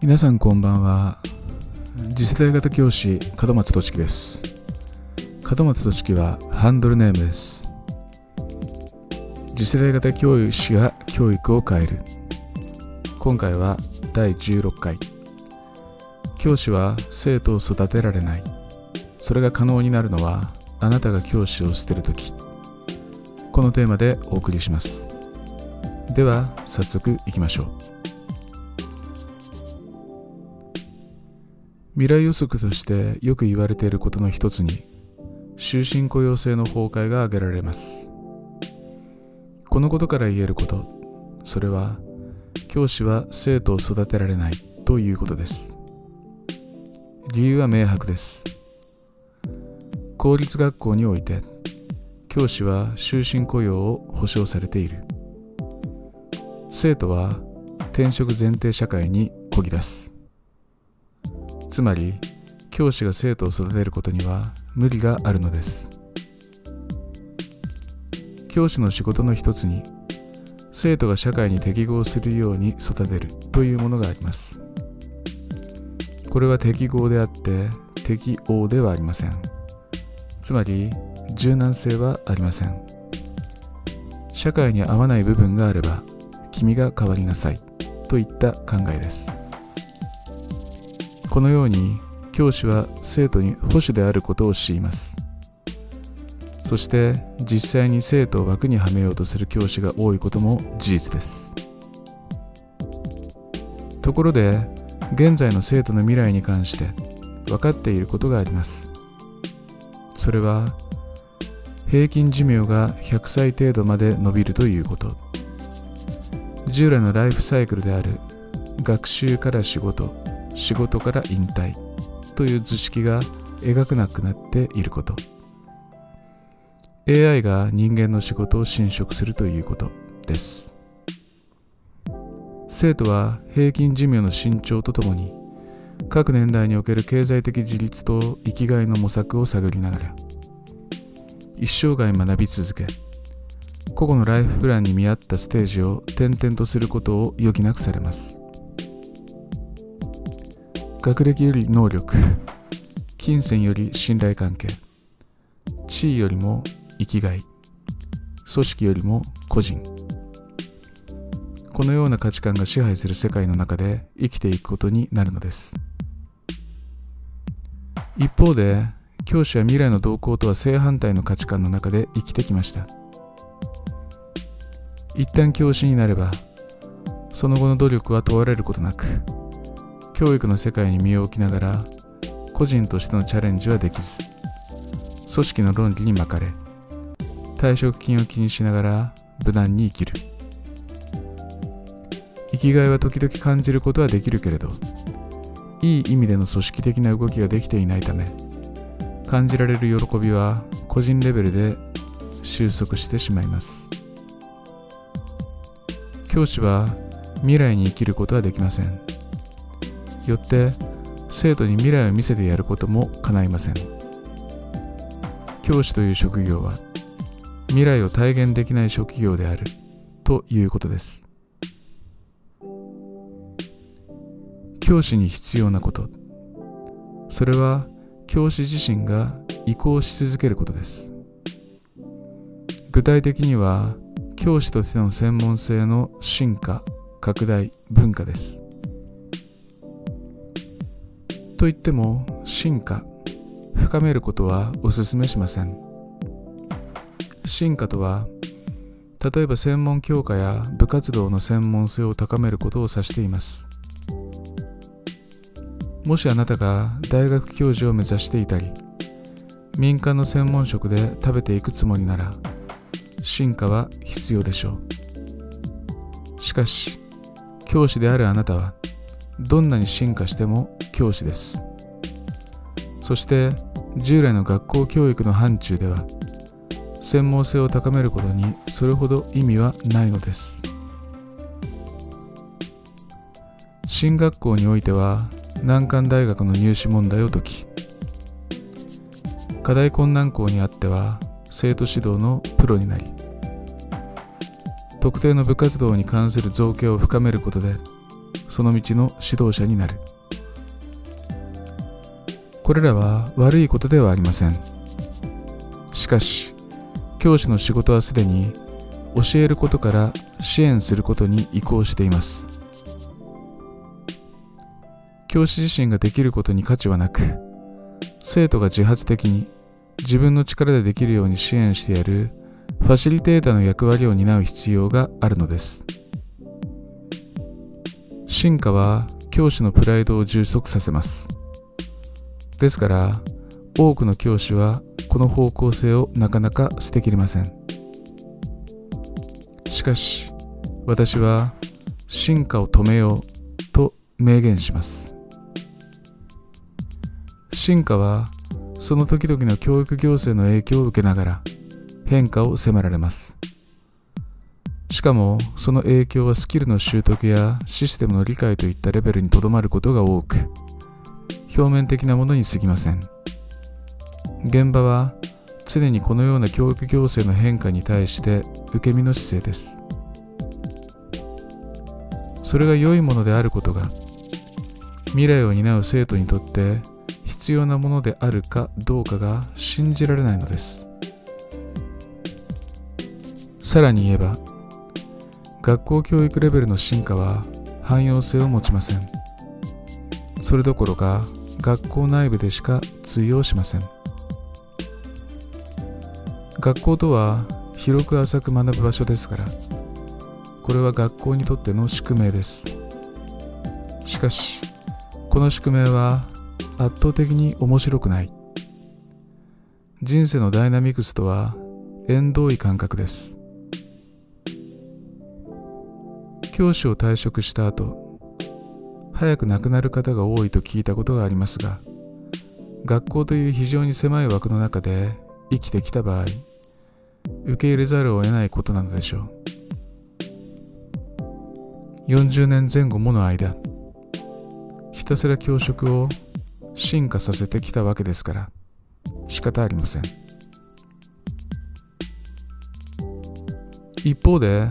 皆さんこんばんは。次世代型教師門松俊樹です。門松俊樹はハンドルネームです。次世代型教師が教育を変える。今回は第16回。教師は生徒を育てられない。それが可能になるのはあなたが教師を捨てるときこのテーマでお送りします。では早速いきましょう。未来予測としてよく言われていることの一つに終身雇用制の崩壊が挙げられます。このことから言えることそれは教師は生徒を育てられないということです。理由は明白です。公立学校において教師は終身雇用を保障されている。生徒は転職前提社会にこぎ出す。つまり教師が生徒を育てることには無理があるのです。教師の仕事の一つに生徒が社会に適合するように育てるというものがあります。これは適合であって適応ではありません。つまり柔軟性はありません。社会に合わない部分があれば君が変わりなさい。といった考えです。このように教師は生徒に保守であることを強います。そして実際に生徒を枠にはめようとする教師が多いことも事実です。ところで現在の生徒の未来に関して分かっていることがあります。それは平均寿命が100歳程度まで伸びるということ。従来のライフサイクルである学習から仕事仕事から引退という図式が描かなくなっていること。AI が人間の仕事を侵食するということです。生徒は平均寿命の伸長とともに各年代における経済的自立と生きがいの模索を探りながら一生涯学び続け個々のライフプランに見合ったステージを転々とすることを余儀なくされます。学歴より能力金銭より信頼関係地位よりも生きがい組織よりも個人。このような価値観が支配する世界の中で生きていくことになるのです。一方で教師は未来の動向とは正反対の価値観の中で生きてきました。一旦教師になればその後の努力は問われることなく教育の世界に身を置きながら個人としてのチャレンジはできず組織の論理に巻かれ退職金を気にしながら無難に生きる。生きがいは時々感じることはできるけれどいい意味での組織的な動きができていないため感じられる喜びは個人レベルで収束してしまいます。教師は未来に生きることはできません。よって生徒に未来を見せてやることも叶いません。教師という職業は未来を体現できない職業であるということです。教師に必要なこと。それは教師自身が移行し続けることです。具体的には教師としての専門性の進化拡大文化です。といっても進化深めることはお勧めしません。進化とは例えば専門教科や部活動の専門性を高めることを指しています。もしあなたが大学教授を目指していたり民間の専門職で食べていくつもりなら進化は必要でしょう。しかし教師であるあなたはどんなに進化しても教師です。そして従来の学校教育の範疇では専門性を高めることにそれほど意味はないのです。進学校においては難関大学の入試問題を解き課題困難校にあっては生徒指導のプロになり特定の部活動に関する造形を深めることでその道の指導者になる。これらは悪いことではありません。しかし教師の仕事はすでに教えることから支援することに移行しています。教師自身ができることに価値はなく生徒が自発的に自分の力でできるように支援してやるファシリテーターの役割を担う必要があるのです。進化は教師のプライドを充足させます。ですから多くの教師はこの方向性をなかなか捨てきれません。しかし私は進化を止めようと明言します。進化はその時々の教育行政の影響を受けながら変化を迫られます。しかもその影響はスキルの習得やシステムの理解といったレベルにとどまることが多く表面的なものに過ぎません。現場は常にこのような教育行政の変化に対して受け身の姿勢です。それが良いものであることが未来を担う生徒にとって必要なものであるかどうかが信じられないのです。さらに言えば学校教育レベルの進化は汎用性を持ちません。それどころか学校内部でしか通用しません。学校とは広く浅く学ぶ場所ですからこれは学校にとっての宿命です。しかしこの宿命は圧倒的に面白くない。人生のダイナミクスとは縁遠い感覚です。教師を退職した後早く亡くなる方が多いと聞いたことがありますが学校という非常に狭い枠の中で生きてきた場合受け入れざるを得ないことなのでしょう。40年前後もの間ひたすら教職を進化させてきたわけですから仕方ありません。一方で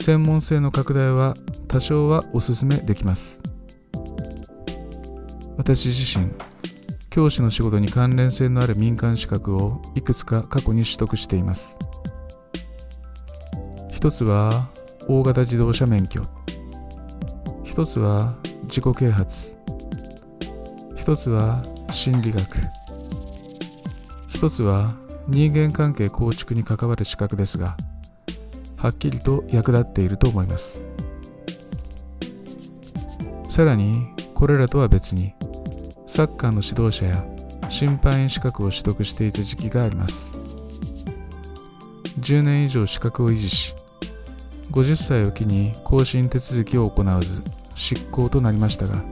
専門性の拡大は多少はお勧めできます。私自身教師の仕事に関連性のある民間資格をいくつか過去に取得しています。一つは大型自動車免許。一つは自己啓発。一つは心理学。一つは人間関係構築に関わる資格ですがはっきりと役立っていると思います。さらにこれらとは別にサッカーの指導者や審判員資格を取得していた時期があります。10年以上資格を維持し50歳を機に更新手続きを行わず執行となりましたが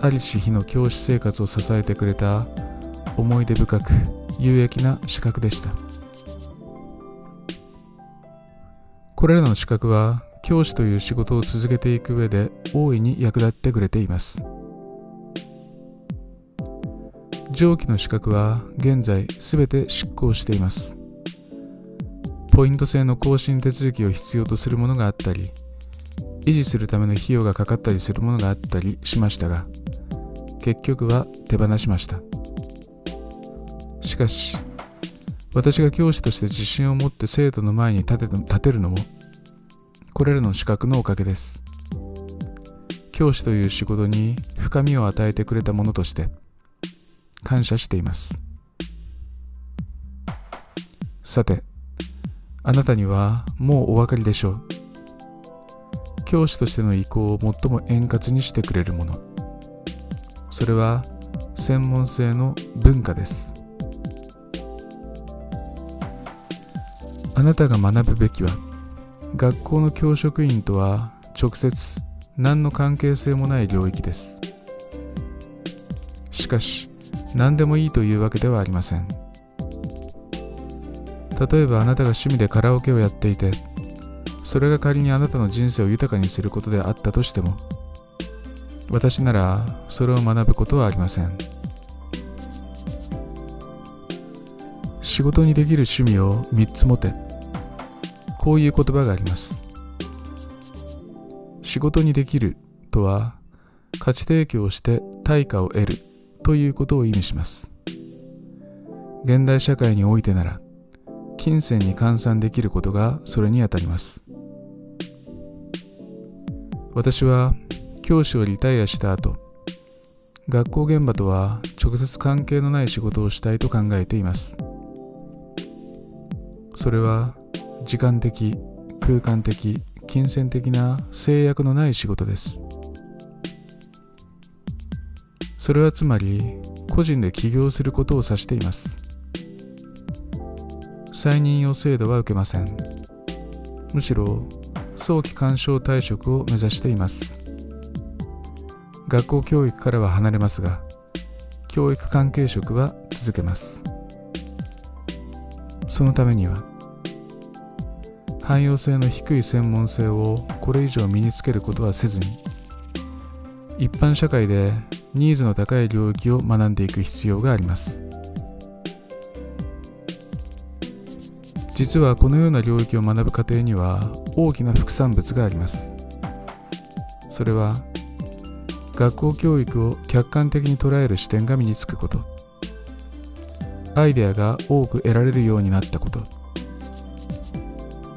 ありし日の教師生活を支えてくれた思い出深く有益な資格でした。これらの資格は教師という仕事を続けていく上で大いに役立ってくれています。上記の資格は現在全て執行しています。ポイント制の更新手続きを必要とするものがあったり維持するための費用がかかったりするものがあったりしましたが結局は手放しました。しかし私が教師として自信を持って生徒の前に立て立てるのもこれらの資格のおかげです。教師という仕事に深みを与えてくれたものとして感謝しています。さてあなたにはもうお分かりでしょう。教師としての意向を最も円滑にしてくれるもの。それは専門性の文化です。あなたが学ぶべきは学校の教職員とは直接何の関係性もない領域です。しかし何でもいいというわけではありません。例えばあなたが趣味でカラオケをやっていてそれが仮にあなたの人生を豊かにすることであったとしても私ならそれを学ぶことはありません。仕事にできる趣味を3つ持て。こういう言葉があります。仕事にできるとは価値提供して対価を得るということを意味します。現代社会においてなら金銭に換算できることがそれにあたります。私は教師をリタイアした後学校現場とは直接関係のない仕事をしたいと考えています。それは時間的空間的金銭的な制約のない仕事です。それはつまり個人で起業することを指しています。再任用制度は受けません。むしろ早期干渉退職を目指しています。学校教育からは離れますが教育関係職は続けます。そのためには汎用性の低い専門性をこれ以上身につけることはせずに一般社会でニーズの高い領域を学んでいく必要があります。実はこのような領域を学ぶ過程には大きな副産物があります。それは学校教育を客観的に捉える視点が身につくこと。アイデアが多く得られるようになったこと。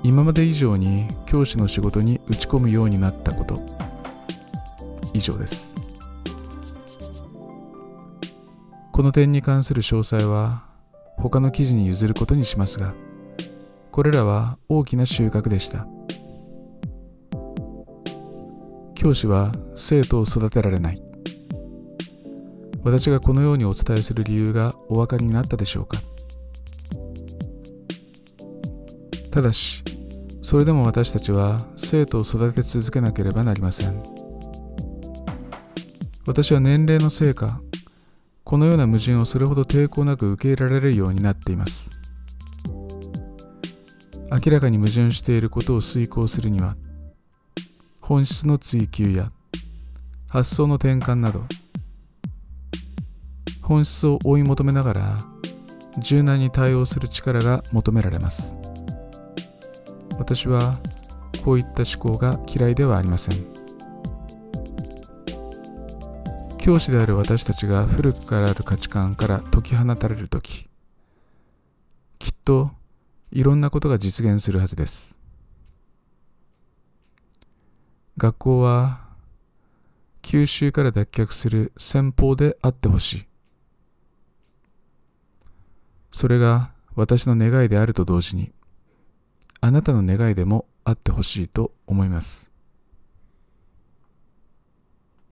今まで以上に教師の仕事に打ち込むようになったこと。以上です。この点に関する詳細は他の記事に譲ることにしますがこれらは大きな収穫でした。教師は生徒を育てられない。私がこのようにお伝えする理由がお分かりになったでしょうか。ただしそれでも私たちは生徒を育て続けなければなりません。私は年齢のせいかこのような矛盾をそれほど抵抗なく受け入れられるようになっています。明らかに矛盾していることを遂行するには本質の追求や発想の転換など本質を追い求めながら柔軟に対応する力が求められます。私はこういった思考が嫌いではありません。教師である私たちが古くからある価値観から解き放たれる時きっといろんなことが実現するはずです。学校は九州から脱却する先方であってほしい。それが私の願いであると同時にあなたの願いでもあってほしいと思います。